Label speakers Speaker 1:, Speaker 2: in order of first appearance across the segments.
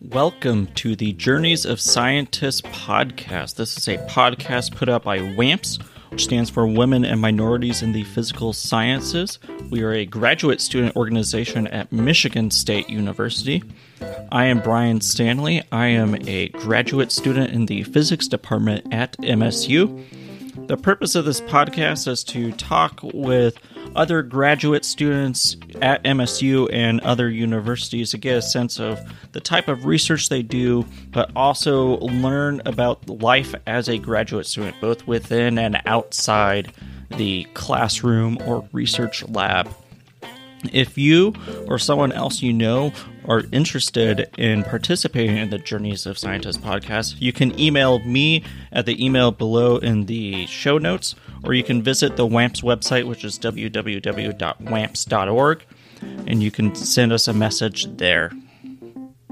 Speaker 1: Welcome to the Journeys of Scientists podcast. This is a podcast put out by WAMPS, which stands for Women and Minorities in the Physical Sciences. We are a graduate student organization at Michigan State University. I am Bryan Stanley. I am a graduate student in the physics department at MSU. The purpose of this podcast is to talk with other graduate students at MSU and other universities to get a sense of the type of research they do, but also learn about life as a graduate student, both within and outside the classroom or research lab. If you or someone else you know are interested in participating in the Journeys of Scientists podcast, you can email me at the email below in the show notes, or you can visit the WAMPS website, which is www.wamps.org, and you can send us a message there.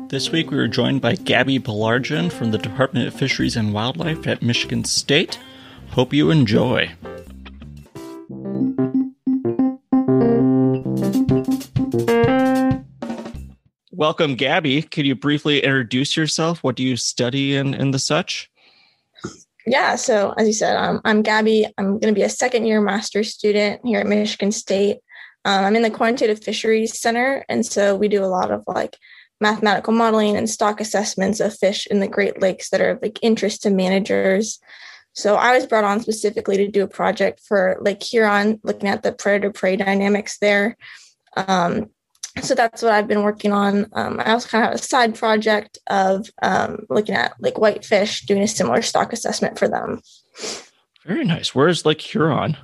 Speaker 1: This week we were joined by Gabbie Baillargeon from the Department of Fisheries and Wildlife at Michigan State. Hope you enjoy. Welcome, Gabbie. Could you briefly introduce yourself? What do you study and, and the such?
Speaker 2: Yeah, so as you said, um, I'm Gabbie. I'm going to be a second year master's student here at Michigan State. Um, I'm in the Quantitative Fisheries Center, and so we do a lot of like mathematical modeling and stock assessments of fish in the Great Lakes that are of like interest to managers. So I was brought on specifically to do a project for Lake Huron, looking at the predator prey dynamics there. Um, so that's what I've been working on. Um, I also kind of have a side project of um, looking at like whitefish, doing a similar stock assessment for them.
Speaker 1: Very nice. Where's Lake Huron?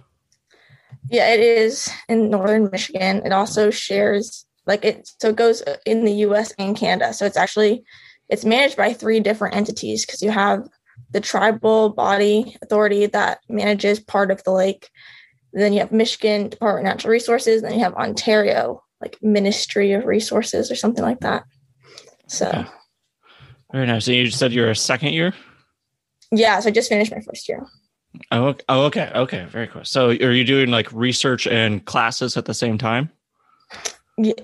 Speaker 2: Yeah, it is in northern Michigan. It also shares like it so it goes in the US and Canada. So it's actually it's managed by three different entities because you have the tribal body authority that manages part of the lake. Then you have Michigan Department of Natural Resources, and then you have Ontario like Ministry of Resources or something like that. So okay.
Speaker 1: very nice. So you said you're a second year?
Speaker 2: Yeah, so I just finished my first year.
Speaker 1: Oh, oh, okay, okay, very cool. So, are you doing like research and classes at the same time?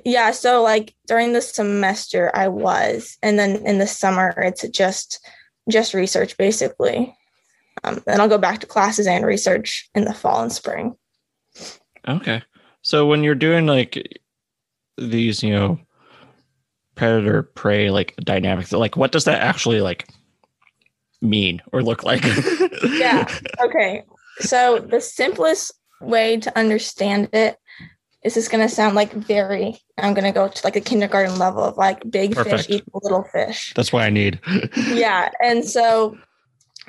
Speaker 2: Yeah, so like during the semester, I was, and then in the summer, it's just just research basically. Um, then I'll go back to classes and research in the fall and spring.
Speaker 1: Okay, so when you're doing like these, you know, predator prey like dynamics, like what does that actually like mean or look like?
Speaker 2: yeah. Okay. So the simplest way to understand it is this going to sound like very i'm going to go to like a kindergarten level of like big Perfect. fish equal little fish
Speaker 1: that's what i need
Speaker 2: yeah and so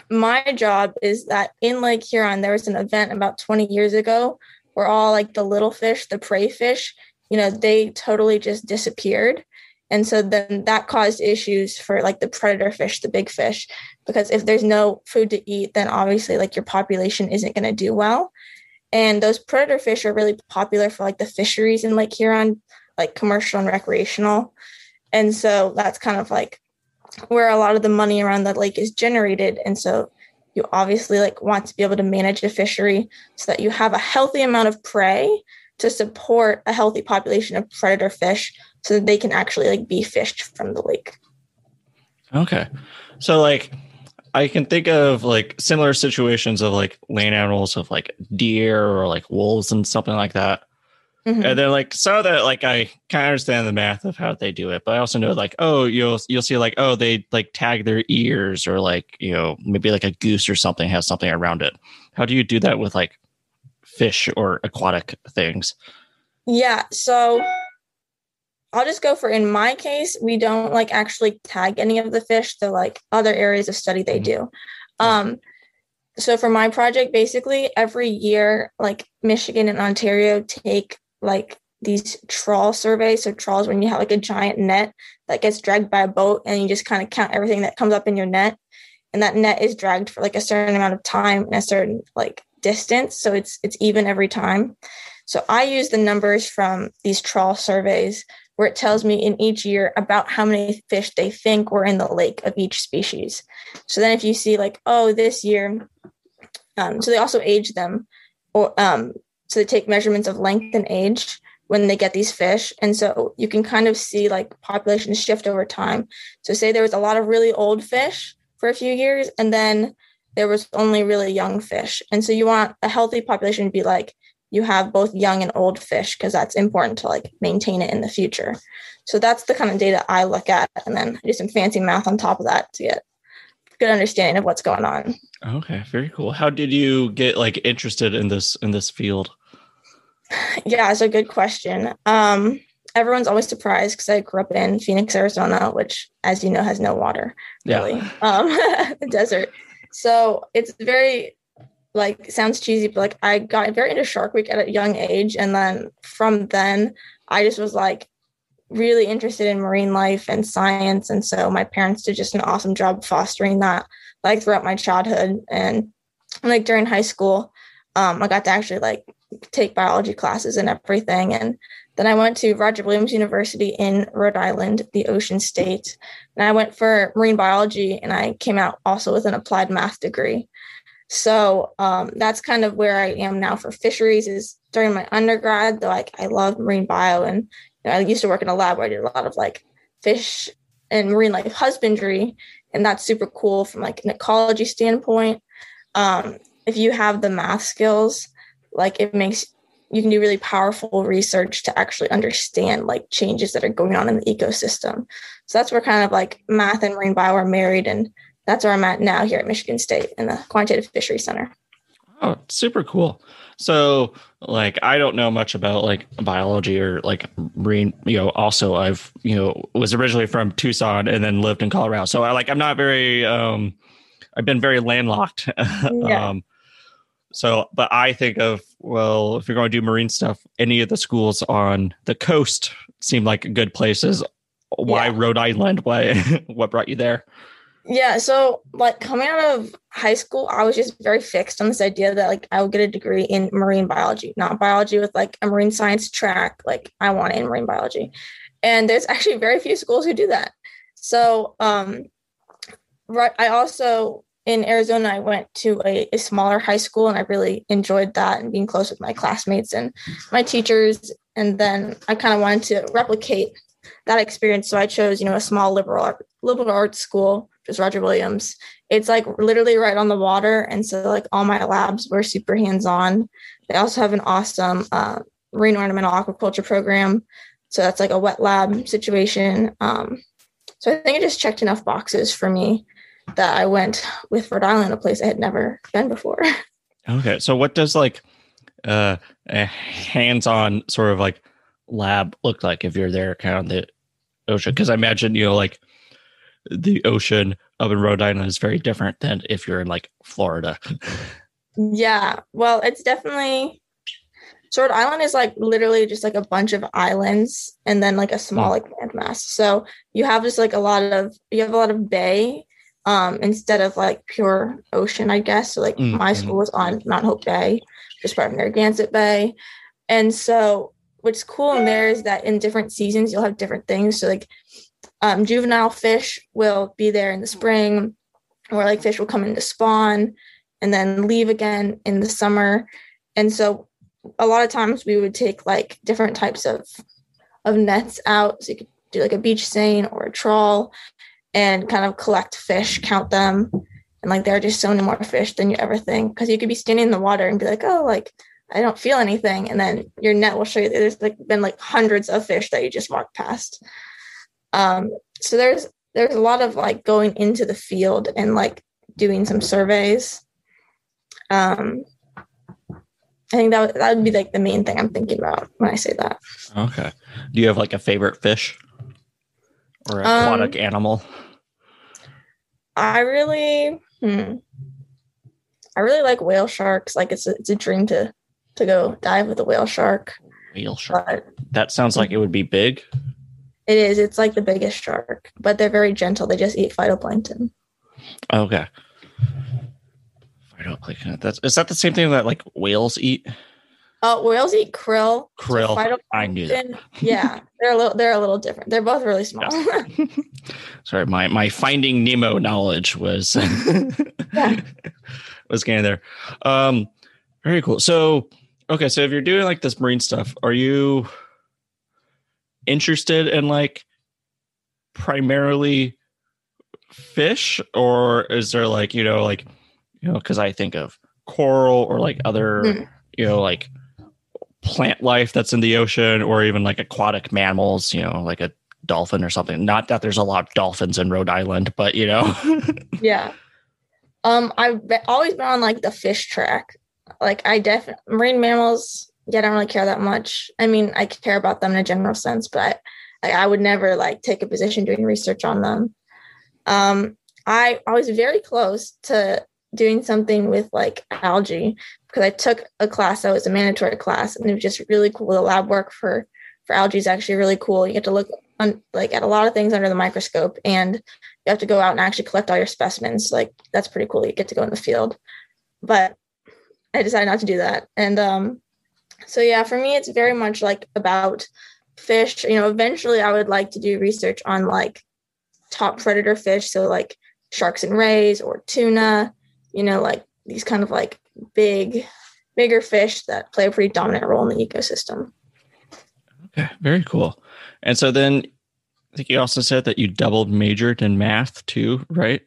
Speaker 2: my job is that in lake huron there was an event about 20 years ago where all like the little fish the prey fish you know they totally just disappeared. And so then that caused issues for like the predator fish the big fish because if there's no food to eat then obviously like your population isn't going to do well. And those predator fish are really popular for like the fisheries in lake huron like commercial and recreational. And so that's kind of like where a lot of the money around that lake is generated. And so you obviously like want to be able to manage a fishery so that you have a healthy amount of prey to support a healthy population of predator fish so that they can actually like be fished from the lake.
Speaker 1: Okay. So like I can think of like similar situations of like land animals of like deer or like wolves and something like that. Mm-hmm. And then like so that like I kind of understand the math of how they do it, but I also know like oh you'll you'll see like oh they like tag their ears or like you know maybe like a goose or something has something around it. How do you do that with like fish or aquatic things?
Speaker 2: Yeah, so I'll just go for in my case, we don't like actually tag any of the fish to like other areas of study they mm-hmm. do. Um so for my project basically every year like Michigan and Ontario take like these trawl surveys. So trawls when you have like a giant net that gets dragged by a boat and you just kind of count everything that comes up in your net. And that net is dragged for like a certain amount of time and a certain like distance so it's it's even every time so i use the numbers from these trawl surveys where it tells me in each year about how many fish they think were in the lake of each species so then if you see like oh this year um, so they also age them or um, So they take measurements of length and age when they get these fish. And so you can kind of see like populations shift over time. So say there was a lot of really old fish for a few years and then there was only really young fish. And so you want a healthy population to be like you have both young and old fish because that's important to like maintain it in the future. So that's the kind of data I look at and then do some fancy math on top of that to get good understanding of what's going on.
Speaker 1: Okay, very cool. How did you get like interested in this in this field?
Speaker 2: Yeah, it's a good question. Um, everyone's always surprised because I grew up in Phoenix, Arizona, which, as you know, has no water really, yeah. um, the desert. So it's very like sounds cheesy, but like I got very into Shark Week at a young age, and then from then I just was like really interested in marine life and science, and so my parents did just an awesome job fostering that like throughout my childhood and like during high school. Um, I got to actually like take biology classes and everything. And then I went to Roger Williams University in Rhode Island, the ocean state. And I went for marine biology and I came out also with an applied math degree. So um, that's kind of where I am now for fisheries is during my undergrad, though like I love marine bio and you know, I used to work in a lab where I did a lot of like fish and marine life husbandry. And that's super cool from like an ecology standpoint. Um, if you have the math skills, like it makes you can do really powerful research to actually understand like changes that are going on in the ecosystem. So that's where kind of like math and marine bio are married, and that's where I'm at now here at Michigan State in the Quantitative Fishery Center.
Speaker 1: Oh, super cool. So, like, I don't know much about like biology or like marine. You know, also I've you know was originally from Tucson and then lived in Colorado. So I like I'm not very. um I've been very landlocked. Yeah. um, so, but I think of, well, if you're going to do marine stuff, any of the schools on the coast seem like good places. Why yeah. Rhode Island? Why, what brought you there?
Speaker 2: Yeah. So, like coming out of high school, I was just very fixed on this idea that like I would get a degree in marine biology, not biology with like a marine science track. Like I want in marine biology. And there's actually very few schools who do that. So, um, right. I also in Arizona, I went to a, a, smaller high school and I really enjoyed that and being close with my classmates and my teachers. And then I kind of wanted to replicate that experience. So I chose, you know, a small liberal art, liberal arts school, just Roger Williams. It's like literally right on the water. And so like all my labs were super hands-on. They also have an awesome uh, marine ornamental aquaculture program. So that's like a wet lab situation. Um, so I think it just checked enough boxes for me that I went with Rhode Island, a place I had never been before.
Speaker 1: Okay. So what does like uh, a hands-on sort of like lab look like if you're there kind of the ocean? Because I imagine, you know, like the ocean up in Rhode Island is very different than if you're in like Florida.
Speaker 2: yeah. Well, it's definitely so Rhode Island is like literally just like a bunch of islands and then like a small hmm. like landmass. So you have just like a lot of you have a lot of bay um, instead of like pure ocean, I guess. So like mm-hmm. my school was on Mount Hope Bay, just part of Narragansett Bay. And so what's cool in there is that in different seasons you'll have different things. So like um, juvenile fish will be there in the spring, or like fish will come in to spawn and then leave again in the summer. And so a lot of times we would take like different types of of nets out. So you could do like a beach seine or a trawl and kind of collect fish, count them. And like there are just so many more fish than you ever think. Cause you could be standing in the water and be like, oh, like I don't feel anything. And then your net will show you there's like been like hundreds of fish that you just walked past. Um, so there's there's a lot of like going into the field and like doing some surveys. Um, I think that would, that would be like the main thing I'm thinking about when I say that.
Speaker 1: Okay. Do you have like a favorite fish? Or aquatic um, animal?
Speaker 2: I really, hmm, I really like whale sharks. Like it's a, it's a dream to to go dive with a whale shark.
Speaker 1: Whale shark. But, that sounds like it would be big.
Speaker 2: It is. It's like the biggest shark, but they're very gentle. They just eat phytoplankton.
Speaker 1: Okay. Phytoplankton. That's is that the same thing that like whales eat?
Speaker 2: Uh, whales eat krill.
Speaker 1: Krill. So I knew that.
Speaker 2: yeah, they're a little. They're a little different. They're both really small.
Speaker 1: Sorry, my my Finding Nemo knowledge was was getting there. Um, very cool. So, okay, so if you're doing like this marine stuff, are you interested in like primarily fish or is there like, you know, like, you know, cuz I think of coral or like other, mm. you know, like plant life that's in the ocean or even like aquatic mammals, you know, like a dolphin or something. Not that there's a lot of dolphins in Rhode Island, but you know.
Speaker 2: yeah. Um, I've been, always been on like the fish track. Like I definitely marine mammals. Yeah, I don't really care that much. I mean, I care about them in a general sense, but I, I would never like take a position doing research on them. Um, I, I was very close to doing something with like algae because I took a class that was a mandatory class and it was just really cool. The lab work for for algae is actually really cool. You get to look on like at a lot of things under the microscope and you have to go out and actually collect all your specimens. Like that's pretty cool. You get to go in the field. But I decided not to do that. And um so yeah, for me it's very much like about fish. You know, eventually I would like to do research on like top predator fish, so like sharks and rays or tuna, you know, like these kind of like big, bigger fish that play a pretty dominant role in the ecosystem.
Speaker 1: Okay, very cool. And so then I think you also said that you doubled majored in math too, right?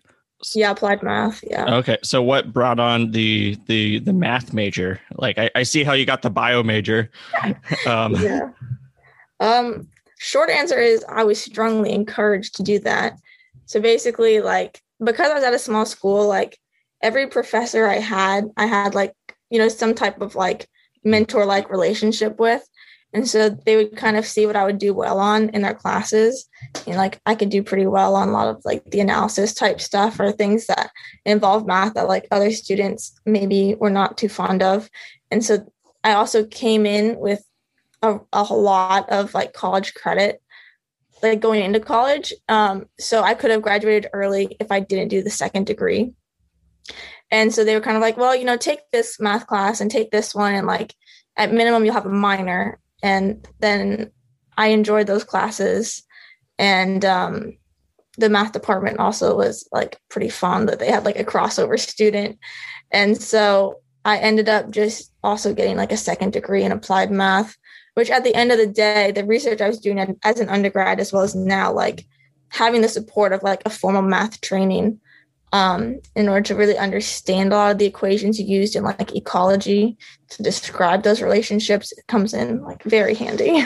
Speaker 2: Yeah, applied math. Yeah.
Speaker 1: Okay. So what brought on the the the math major? Like I, I see how you got the bio major.
Speaker 2: um, yeah. Um short answer is I was strongly encouraged to do that. So basically like because I was at a small school, like every professor I had, I had like, you know, some type of like mentor like relationship with. And so they would kind of see what I would do well on in their classes. And like I could do pretty well on a lot of like the analysis type stuff or things that involve math that like other students maybe were not too fond of. And so I also came in with a, a lot of like college credit like going into college. Um, so I could have graduated early if I didn't do the second degree. And so they were kind of like, well, you know, take this math class and take this one, and like at minimum, you'll have a minor. And then I enjoyed those classes. And um, the math department also was like pretty fun that they had like a crossover student. And so I ended up just also getting like a second degree in applied math, which at the end of the day, the research I was doing as an undergrad as well as now, like having the support of like a formal math training um, in order to really understand a lot of the equations used in like ecology to describe those relationships it comes in like very handy.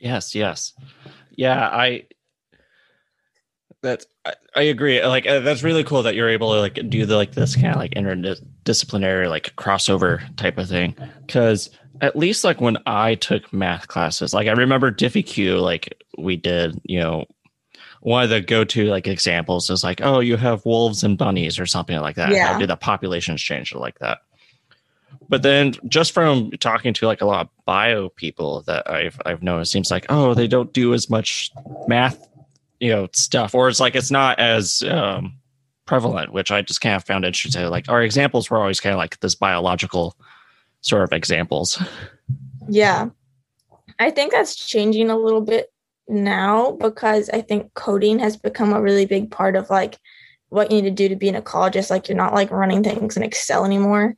Speaker 1: Yes yes. Yeah i that's I, I agree. Like uh, that's really cool that you're able to like do the like this kind of like interdisciplinary like crossover type of thing. Because at least like when i took math classes like i remember diffie like we did you know one of the go-to like examples is like, oh, you have wolves and bunnies or something like that. Yeah. How do the populations change like that? But then just from talking to like a lot of bio people that I've I've noticed seems like, oh, they don't do as much math, you know, stuff, or it's like it's not as um prevalent, which I just kind of found interesting. Like our examples were always kind of like this biological sort of examples.
Speaker 2: Yeah. I think that's changing a little bit now because I think coding has become a really big part of like what you need to do to be an ecologist. Like you're not like running things in Excel anymore.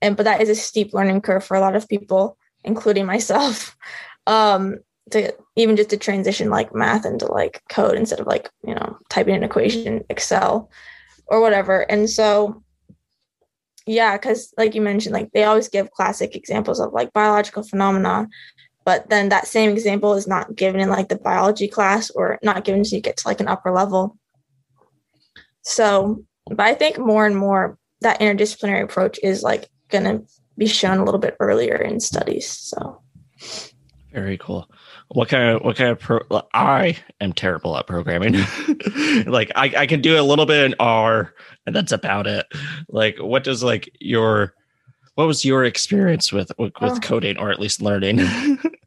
Speaker 2: And but that is a steep learning curve for a lot of people, including myself. Um, to even just to transition like math into like code instead of like, you know, typing an equation in Excel or whatever. And so yeah, because like you mentioned, like they always give classic examples of like biological phenomena but then that same example is not given in like the biology class or not given until you get to like an upper level. So but i think more and more that interdisciplinary approach is like going to be shown a little bit earlier in studies so.
Speaker 1: Very cool. What kind of what kind of pro i am terrible at programming. Like I, I can do a little bit in r and that's about it. Like what does like your what was your experience with with, oh. coding or at least learning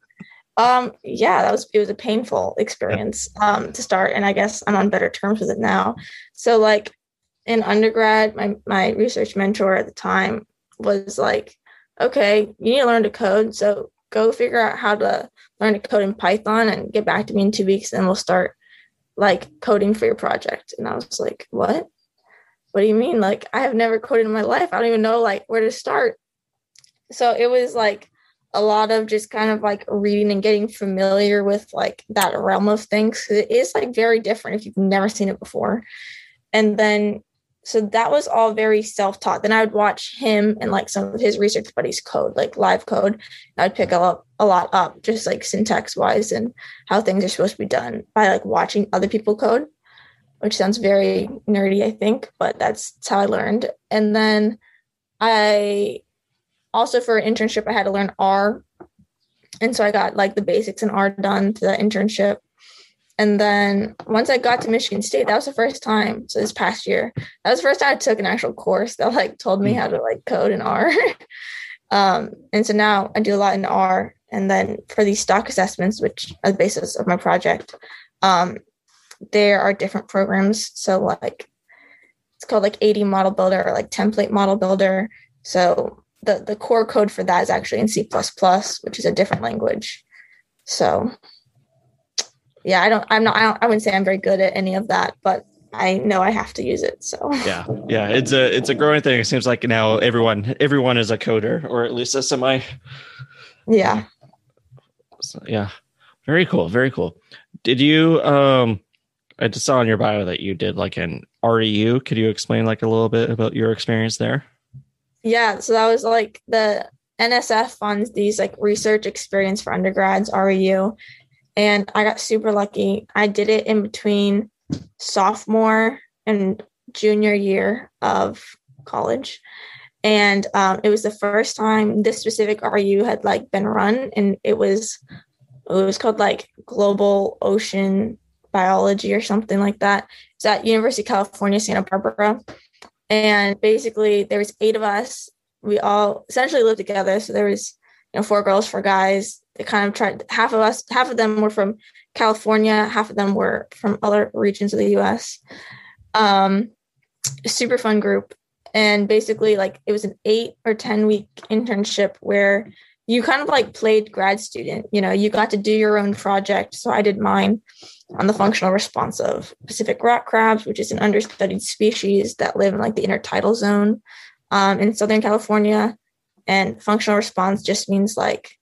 Speaker 2: um yeah that was it was a painful experience um to start and i guess i'm on better terms with it now. So like in undergrad my my research mentor at the time was like okay you need to learn to code so go figure out how to learn to code in python and get back to me in two weeks and we'll start like coding for your project. And i was like what? What do you mean? Like i have never coded in my life. I don't even know like where to start. So it was like a lot of just kind of like reading and getting familiar with like that realm of things. It is like very different if you've never seen it before. And then so that was all very self-taught. Then I would watch him and like some of his research buddies code, like live code. I'd pick up a lot up, just like syntax wise and how things are supposed to be done by like watching other people code, which sounds very nerdy, I think, but that's, that's how I learned. And then I also for an internship I had to learn R. And so I got like the basics in R done to the internship. And then once I got to Michigan State, that was the first time. So this past year, that was the first time I took an actual course that like told me hmm. how to like code in R. um, and so now I do a lot in R. And then for these stock assessments, which are the basis of my project, um, there are different programs. So like it's called like AD model builder or like template model builder. So the the core code for that is actually in C++, which is a different language. So yeah, I don't, I'm not, I, don't, I wouldn't say I'm very good at any of that, but I know I have to use it. So
Speaker 1: yeah, yeah, it's a it's a growing thing. It seems like now everyone everyone is a coder, or at least a semi.
Speaker 2: Yeah.
Speaker 1: So, yeah, very cool, very cool. Did you? um I just saw on your bio that you did like an REU. Could you explain like a little bit about your experience there?
Speaker 2: Yeah, so that was like the NSF funds these like research experience for undergrads REU, and I got super lucky. I did it in between sophomore and junior year of college. And um, it was the first time this specific REU had like been run, and it was it was called like Global Ocean Biology or something like that. It's at University of California, Santa Barbara, and basically there was eight of us. We all essentially lived together. So there was you know four girls, four guys, they kind of tried half of us half of them were from california half of them were from other regions of the us um super fun group. And basically like it was an eight or ten week internship where you kind of like played grad student you know you got to do your own project. So i did mine on the functional response of pacific rock crabs which is an understudied species that live in like the intertidal zone um, in southern california. And functional response just means like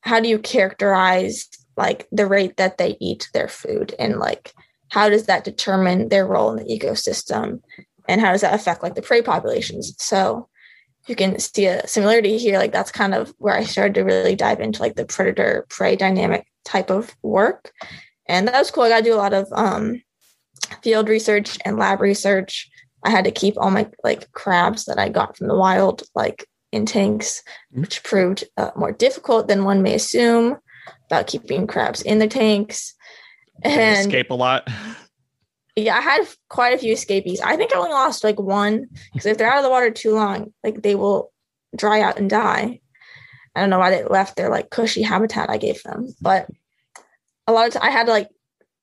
Speaker 2: how do you characterize like the rate that they eat their food? And like how does that determine their role in the ecosystem? And how does that affect like the prey populations? So you can see a similarity here. Like that's kind of where i started to really dive into like the predator prey dynamic type of work and that was cool i got to do a lot of um, field research and lab research i had to keep all my like crabs that i got from the wild like in tanks, mm-hmm. which proved uh, more difficult than one may assume about keeping crabs in the tanks.
Speaker 1: And escape a lot.
Speaker 2: Yeah, I had quite a few escapees. I think I only lost like one because if they're out of the water too long, like they will dry out and die. I don't know why they left their like cushy habitat I gave them, but a lot of time I had to like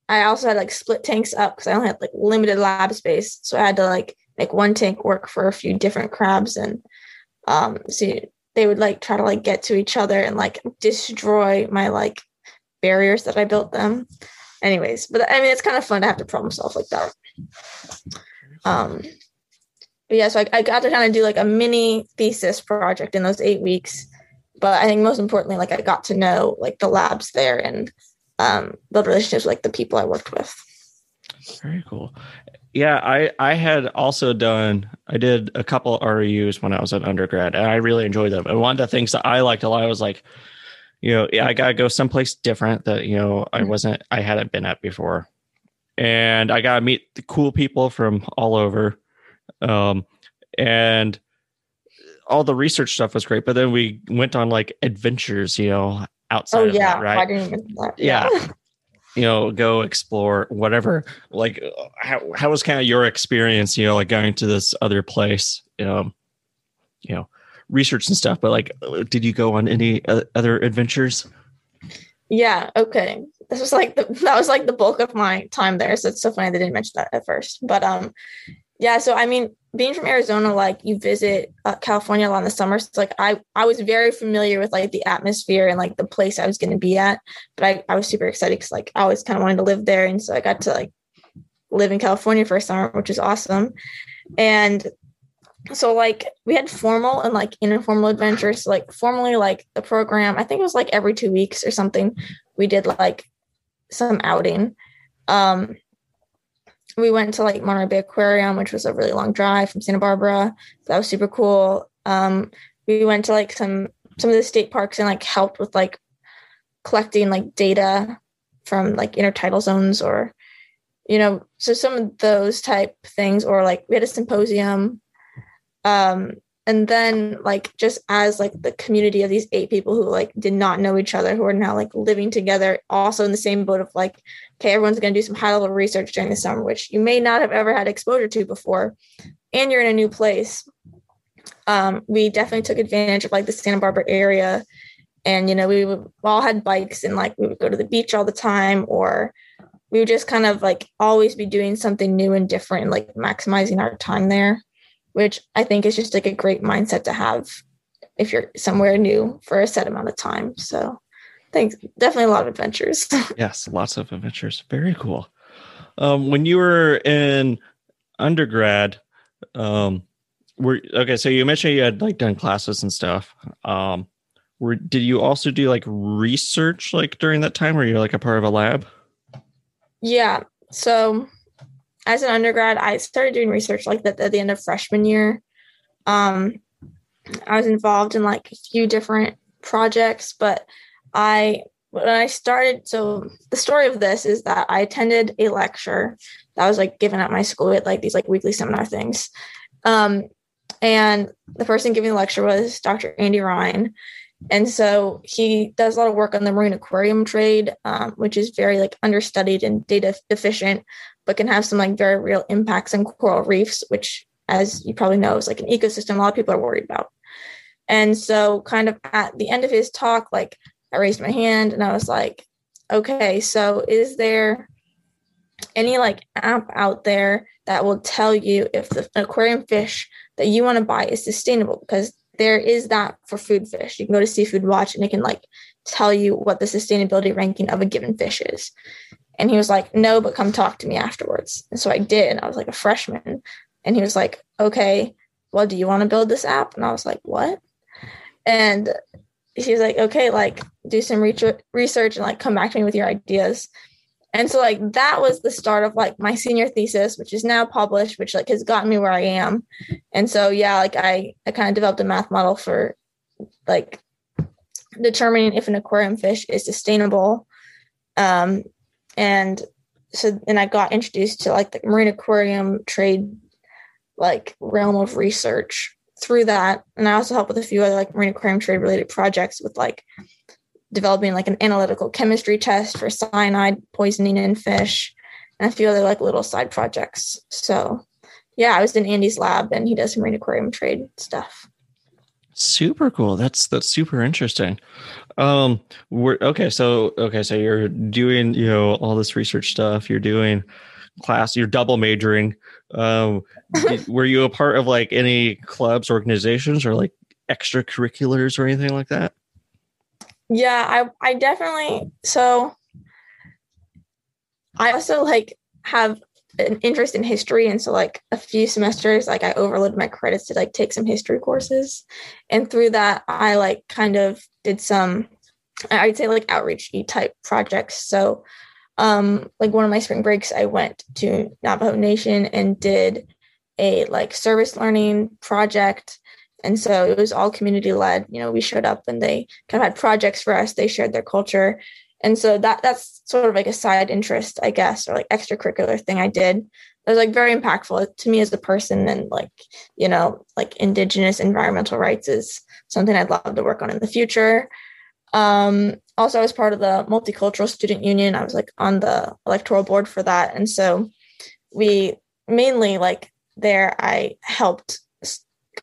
Speaker 2: I also had like split tanks up because I only had like limited lab space, so I had to like make one tank work for a few different crabs and um, so they would like try to like get to each other and like destroy my like barriers that I built them. Anyways, but I mean it's kind of fun to have to problem solve like that. Um, but yeah, so I, I got to kind of do like a mini thesis project in those eight weeks. But I think most importantly, like I got to know like the labs there and um, build relationships with, like the people I worked with.
Speaker 1: Very cool yeah, I I had also done I did a couple REUs when I was an undergrad, and I really enjoyed them. And one of the things that I liked a lot was like, you know, yeah, I gotta go someplace different that you know I mm-hmm. wasn't I hadn't been at before, and I gotta meet the cool people from all over, um, and all the research stuff was great. But then we went on like adventures, you know, outside. Oh yeah, that, right? yeah. yeah you know go explore whatever like uh, how, how was kind of your experience you know like going to this other place you know you know research and stuff but like uh, did you go on any uh, other adventures
Speaker 2: yeah okay this was like the, that was like the bulk of my time there so it's so funny they didn't mention that at first but um yeah so i mean being from Arizona, like you visit uh, California a lot in the summer. So like I, I was very familiar with like the atmosphere and like the place I was going to be at. But I, I was super excited because like I always kind of wanted to live there, and so I got to like live in California for a summer, which is awesome. And so like we had formal and like informal adventures. So, like formally, like the program, I think it was like every two weeks or something. We did like some outing. Um, we went to like Monterey Bay Aquarium, which was a really long drive from Santa Barbara. That was super cool. Um, we went to like some some of the state parks and like helped with like collecting like data from like intertidal zones or you know so some of those type things or like we had a symposium um and then like just as like the community of these eight people who like did not know each other who are now like living together also in the same boat of like okay everyone's going to do some high level research during the summer which you may not have ever had exposure to before and you're in a new place um, we definitely took advantage of like the santa barbara area. And you know we would, all had bikes and like we would go to the beach all the time or we would just kind of like always be doing something new and different like maximizing our time there which i think is just like a great mindset to have if you're somewhere new for a set amount of time. So thanks. Definitely a lot of adventures.
Speaker 1: Yes lots of adventures. Very cool. Um, when you were in undergrad um, were okay so you mentioned you had like done classes and stuff. Um, were did you also do like research like during that time? Where you're like a part of a lab?
Speaker 2: Yeah. So as an undergrad i started doing research like that at the end of freshman year. Um i was involved in like a few different projects but i when i started so the story of this is that i attended a lecture that was like given at my school at like these like weekly seminar things. Um and the person giving the lecture was dr andy Rhyne and so he does a lot of work on the marine aquarium trade, um, which is very like understudied and data deficient, but can have some like very real impacts on coral reefs, which, as you probably know, is like an ecosystem a lot of people are worried about. And so, kind of at the end of his talk, like I raised my hand and I was like, okay, so is there any like app out there that will tell you if the aquarium fish that you want to buy is sustainable? Because there is that for food fish. You can go to Seafood Watch and it can like tell you what the sustainability ranking of a given fish is. And he was like, no, but come talk to me afterwards. And so I did. I was like a freshman. And he was like, okay, well, do you want to build this app? And I was like, what? And he was like, okay, like do some research and like come back to me with your ideas and so like that was the start of like my senior thesis which is now published which like has gotten me where i am. And so yeah like i i kind of developed a math model for like determining if an aquarium fish is sustainable. Um and so and i got introduced to like the marine aquarium trade like realm of research through that. And i also help with a few other like marine aquarium trade related projects with like developing like an analytical chemistry test for cyanide poisoning in fish and a few other like little side projects. So yeah, I was in Andy's lab and he does some marine aquarium trade stuff.
Speaker 1: Super cool. That's that's super interesting. Um we're okay, so okay, so you're doing, you know, all this research stuff, you're doing class, you're double majoring. Um did, were you a part of like any clubs, organizations or like extracurriculars or anything like that?
Speaker 2: Yeah i i definitely so i also like have an interest in history and so like a few semesters like i overloaded my credits to like take some history courses. And through that i like kind of did some i'd say like outreach type projects. So um like one of my spring breaks i went to navajo nation and did a like service learning project and so it was all community led. You know, we showed up and they kind of had projects for us. They shared their culture. And so that that's sort of like a side interest, I guess, or like extracurricular thing I did. It was like very impactful to me as a person and like, you know, like indigenous environmental rights is something I'd love to work on in the future. Um, also I was part of the multicultural student union. I was like on the electoral board for that. And so we mainly like there I helped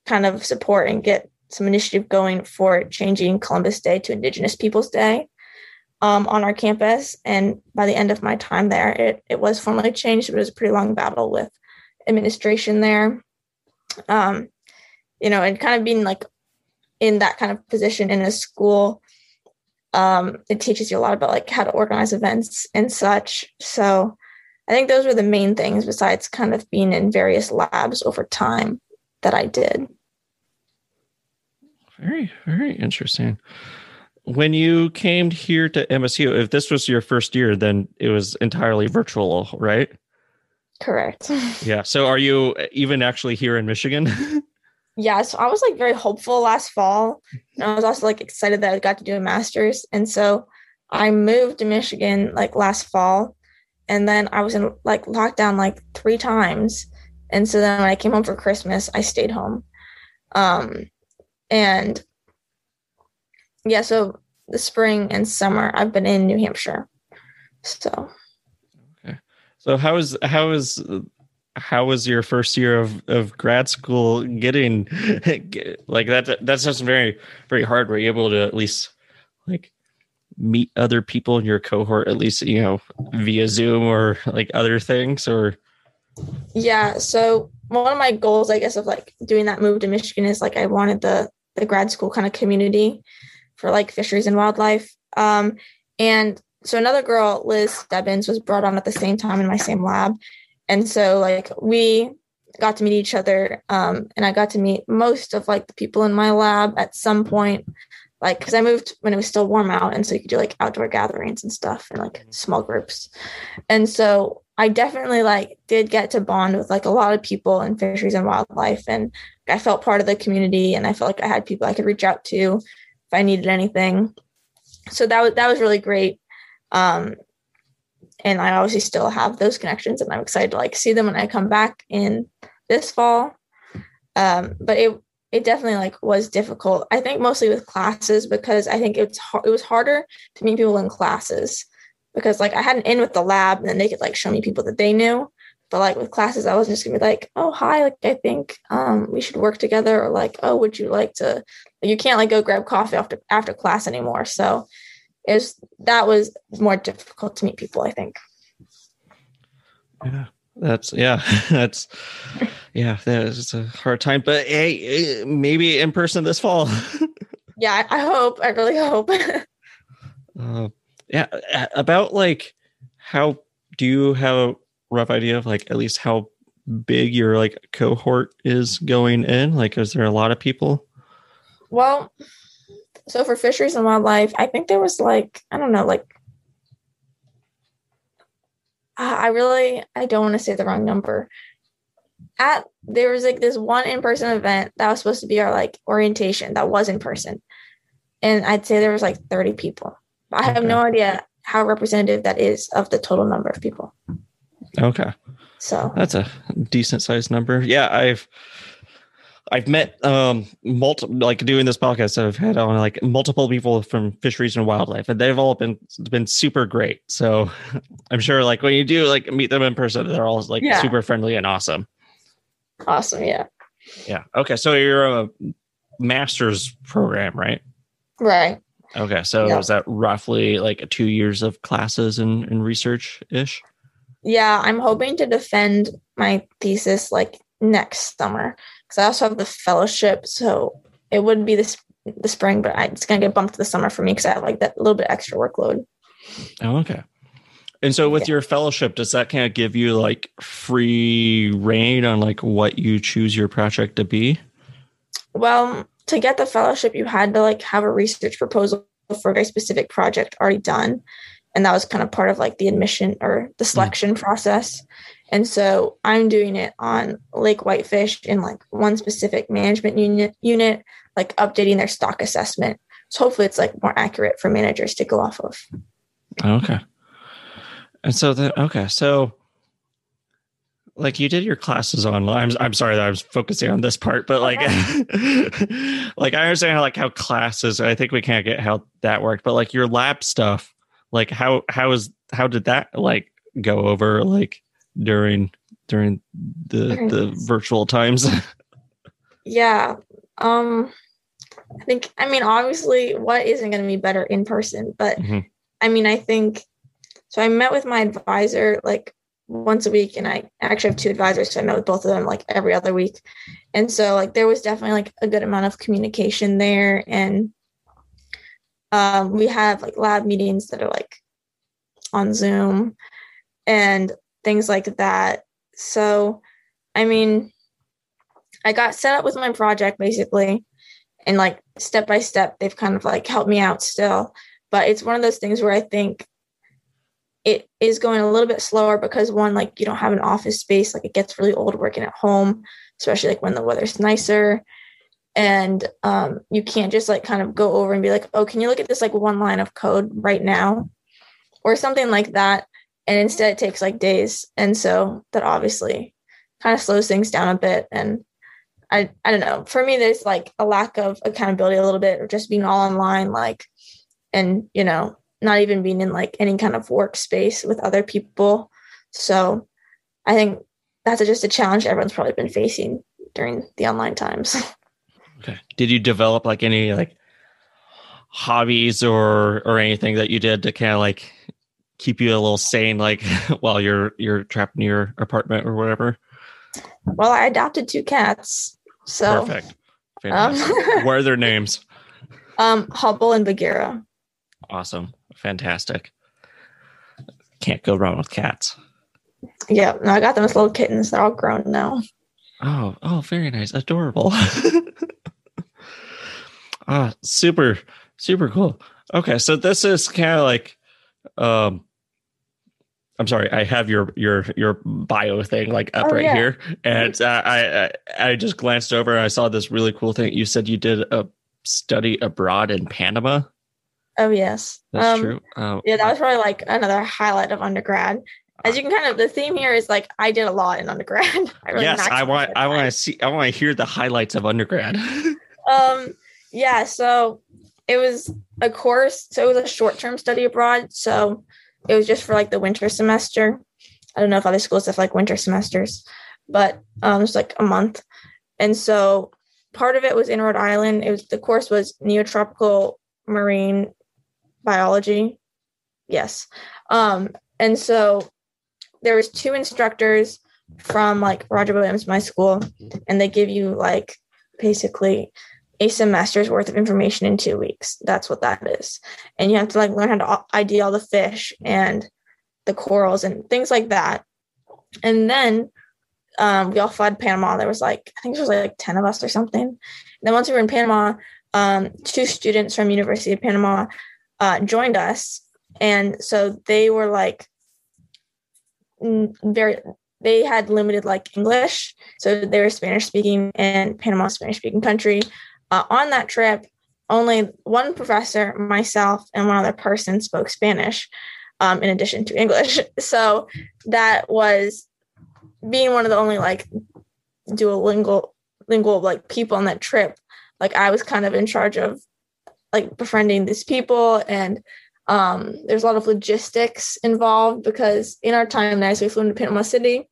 Speaker 2: kind of support and get some initiative going for changing Columbus Day to Indigenous Peoples Day um, on our campus. And by the end of my time there, it, it was formally changed, but it was a pretty long battle with administration there. Um, you know, and kind of being like in that kind of position in a school, um, it teaches you a lot about like how to organize events and such. So I think those were the main things besides kind of being in various labs over time that I did.
Speaker 1: Very, very interesting. When you came here to MSU, if this was your first year, then it was entirely virtual, right?
Speaker 2: Correct.
Speaker 1: Yeah. So are you even actually here in Michigan?
Speaker 2: yeah. So I was like very hopeful last fall. And I was also like excited that I got to do a master's. And so I moved to Michigan like last fall. And then I was in like lockdown like three times. And so then when I came home for Christmas, I stayed home. Um, and yeah, so the spring and summer I've been in New Hampshire. So
Speaker 1: okay. So how is how is how was your first year of, of grad school getting like that that's just very very hard were you able to at least like meet other people in your cohort at least you know via zoom or like other things or
Speaker 2: yeah so one of my goals i guess of like doing that move to michigan is like i wanted the the grad school kind of community for like fisheries and wildlife. Um, and so another girl, Liz Stebbins, was brought on at the same time in my same lab. And so like we got to meet each other. Um, and I got to meet most of like the people in my lab at some point, like because I moved when it was still warm out, and so you could do like outdoor gatherings and stuff and like small groups. And so I definitely like did get to bond with like a lot of people in fisheries and wildlife, and I felt part of the community, and I felt like I had people I could reach out to if I needed anything. So that was that was really great. Um, and I obviously still have those connections, and I'm excited to like see them when I come back in this fall. Um, but it it definitely like was difficult. I think mostly with classes because I think it's it was harder to meet people in classes because like I had an in with the lab and then they could like show me people that they knew. But like with classes, I wasn't just gonna be like, oh hi, like I think um we should work together or like, oh, would you like to you can't like go grab coffee after after class anymore. So is that was more difficult to meet people, I think.
Speaker 1: Yeah. That's yeah, that's yeah, that's a hard time. But hey, maybe in person this fall.
Speaker 2: yeah, I, I hope. I really hope.
Speaker 1: uh, yeah, about like how do you have a rough idea of like at least how big your like cohort is going in? Like, is there a lot of people?
Speaker 2: Well, so for fisheries and wildlife, I think there was like I don't know, like I really I don't want to say the wrong number. At there was like this one in person event that was supposed to be our like orientation that was in person, and I'd say there was like thirty people. I have no idea how representative that is of the total number of people.
Speaker 1: Okay.
Speaker 2: So
Speaker 1: that's a decent sized number. Yeah, I've I've met um multiple like doing this podcast. I've had on like multiple people from fisheries and wildlife, and they've all been been super great. So I'm sure like when you do like meet them in person, they're all like yeah. super friendly and awesome.
Speaker 2: Awesome, yeah.
Speaker 1: Yeah. Okay, so you're a master's program, right?
Speaker 2: Right.
Speaker 1: Okay, so yeah. is that roughly like two years of classes and, and research ish?
Speaker 2: Yeah, I'm hoping to defend my thesis like next summer because I also have the fellowship. So it would be this the spring, but I, it's gonna get bumped to the summer for me because I have like that little bit extra workload.
Speaker 1: Oh, okay. And so with yeah. your fellowship, does that kind of give you like free reign on like what you choose your project to be?
Speaker 2: Well, to get the fellowship, you had to like have a research proposal for a very specific project already done. And that was kind of part of like the admission or the hmm. selection mm. process. And so I'm doing it on Lake Whitefish in like one specific management unit, unit, like updating their stock assessment. So hopefully it's like more accurate for managers to go off of.
Speaker 1: Okay. And so then, okay. So like you did your classes online. I'm, I'm sorry that I was focusing on this part, but like, like I understand how, like how classes, I think we can't get how that worked, but like your lab stuff, like how, how is, how did that like go over? Like, during during the the virtual times?
Speaker 2: yeah. Um I think I mean obviously what isn't going to be better in person, but mm-hmm. I mean I think so I met with my advisor like once a week and I actually have two advisors so I met with both of them like every other week. And so like there was definitely like a good amount of communication there and um we have like lab meetings that are like on Zoom and things like that. So, I mean, I got set up with my project basically, and like step by step, they've kind of like helped me out still. But it's one of those things where I think it is going a little bit slower because one, like you don't have an office space, like it gets really old working at home, especially like when the weather's nicer. And um, you can't just like kind of go over and be like, oh, can you look at this like one line of code right now? Or something like that. And instead it takes like days. And so that obviously kind of slows things down a bit. And I I don't know. For me, there's like a lack of accountability a little bit, or just being all online, like, and you know, not even being in like any kind of workspace with other people. So I think that's just a challenge everyone's probably been facing during the online times.
Speaker 1: Okay. Did you develop like any like hobbies or or anything that you did to kind of like keep you a little sane like while you're you're trapped in your apartment or whatever?
Speaker 2: Well, I adopted two cats. So
Speaker 1: perfect. Um, what are their names?
Speaker 2: Um, Hubble and Bagheera.
Speaker 1: Awesome. Fantastic. Can't go wrong with cats.
Speaker 2: Yeah, no, I got them as little kittens. They're all grown now.
Speaker 1: Oh, oh, very nice. Adorable. ah, super, super cool. Okay, so this is kind of like um I'm sorry, I have your your your bio thing like up oh, right yeah. here, and uh, I, I I just glanced over and I saw this really cool thing. You said you did a study abroad in Panama.
Speaker 2: Oh yes,
Speaker 1: that's um, true. Uh,
Speaker 2: yeah, that was probably like another highlight of undergrad. As you can kind of, the theme here is like I did a lot in undergrad.
Speaker 1: I really yes, I want I want to see I want to hear the highlights of undergrad.
Speaker 2: um, yeah, so it was a course, so it was a short term study abroad. So it was just for like the winter semester. I don't know if other schools have like winter semesters, but um, it was like a month. And so part of it was in Rhode Island. It was the course was neotropical marine biology. Yes. Um, and so there was two instructors from like Roger Williams, my school, and they give you like basically a semester's worth of information in two weeks. That's what that is. And you have to like learn how to ID all the fish and the corals and things like that. And then um, we all fled Panama. There was like, I think there was like 10 of us or something. And then once we were in Panama, um, two students from University of Panama uh, joined us. And so they were like very, they had limited like English. So they were Spanish speaking and Panama Spanish speaking country. Uh, on that trip, only one professor, myself, and one other person spoke Spanish, um, in addition to English. So that was being one of the only like duolingual lingual like people on that trip. Like I was kind of in charge of like befriending these people and um, there's a lot of logistics involved because in our time there, we flew into Panama City.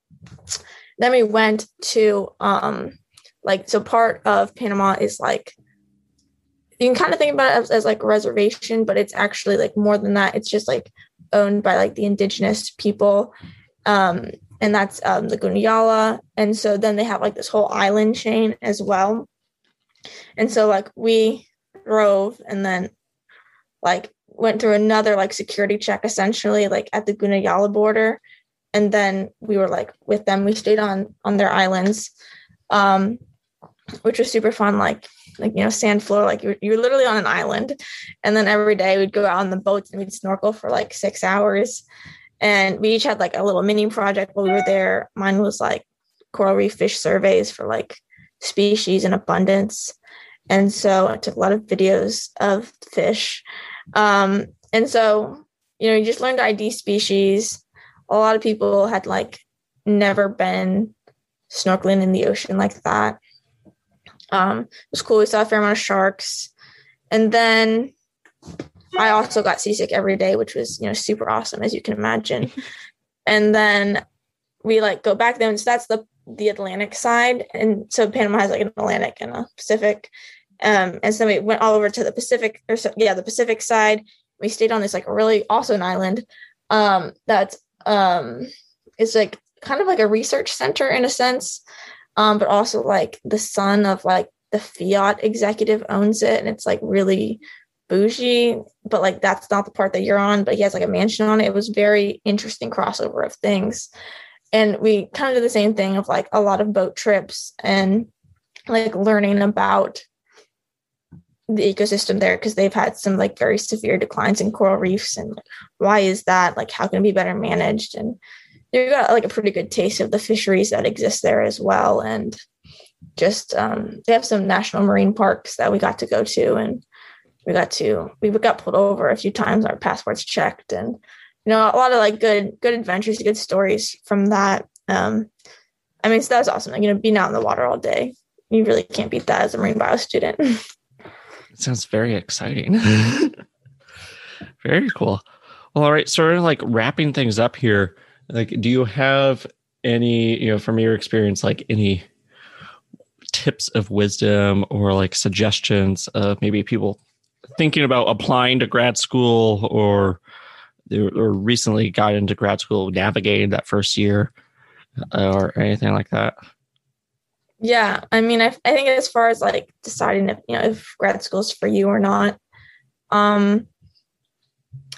Speaker 2: Then we went to um, like so part of panama is like you can kind of think about it as, as like a reservation but it's actually like more than that it's just like owned by like the indigenous people um and that's um the Gunayala. And so then they have like this whole island chain as well. And so like we drove and then like went through another like security check essentially like at the Gunayala border. And then we were like with them. We stayed on on their islands. Um which was super fun. Like, like you know, sand floor. Like you're you're literally on an island, and then every day we'd go out on the boats and we'd snorkel for like six hours, and we each had like a little mini project while we were there. Mine was like coral reef fish surveys for like species and abundance, and so I took a lot of videos of fish, um, and so you know, you just learned to ID species. A lot of people had like never been snorkeling in the ocean like that um, it was cool. We saw a fair amount of sharks. And then I also got seasick every day, which was, you know, super awesome, as you can imagine. and then we like go back there. And so that's the the Atlantic side. And so Panama has like an Atlantic and a Pacific. Um, and so we went all over to the Pacific, or so, yeah, the Pacific side. We stayed on this like really awesome island um, that's um, is like kind of like a research center in a sense um, but also like the son of like the Fiat executive owns it and it's like really bougie but like that's not the part that you're on but he has like a mansion on it it was very interesting crossover of things and we kind of did the same thing of like a lot of boat trips and like learning about the ecosystem there because they've had some like very severe declines in coral reefs and why is that? Like how can it be better managed? And you got like a pretty good taste of the fisheries that exist there as well and just um, they have some national marine parks that we got to go to and we got to we got pulled over a few times our passports checked and you know a lot of like good good adventures good stories from that. Um i mean so that was awesome like, you know being out in the water all day. You really can't beat that as a marine bio student
Speaker 1: it sounds very exciting. Very cool. Well, all right sort of like wrapping things up here like do you have any you know from your experience like any tips of wisdom or like suggestions of maybe people thinking about applying to grad school or or recently got into grad school navigating that first year uh, or anything like that
Speaker 2: yeah i mean I, I think as far as like deciding if you know if grad school is for you or not um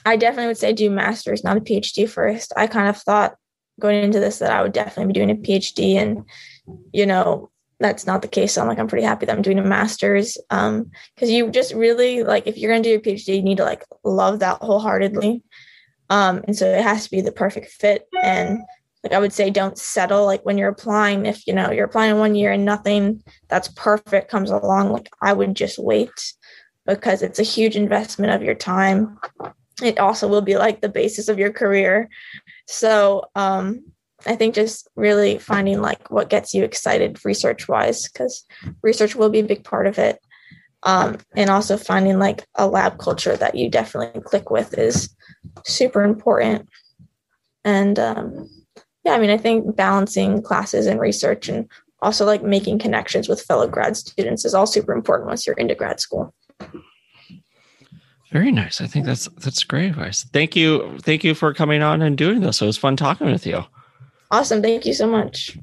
Speaker 2: i definitely would say do masters not a phd first i kind of thought going into this that i would definitely be doing a phd and you know that's not the case. So I'm like, I'm pretty happy that I'm doing a master's. Um, because you just really like if you're gonna do your PhD, you need to like love that wholeheartedly. Um, and so it has to be the perfect fit. And like I would say, don't settle like when you're applying. If you know you're applying one year and nothing that's perfect comes along, like I would just wait because it's a huge investment of your time. It also will be like the basis of your career. So um I think just really finding like what gets you excited research wise, because research will be a big part of it. Um, and also finding like a lab culture that you definitely click with is super important. And um, yeah, I mean, I think balancing classes and research and also like making connections with fellow grad students is all super important once you're into grad school.
Speaker 1: Very nice. I think that's that's great advice. Thank you. Thank you for coming on and doing this. It was fun talking with you.
Speaker 2: Awesome. Thank you so much.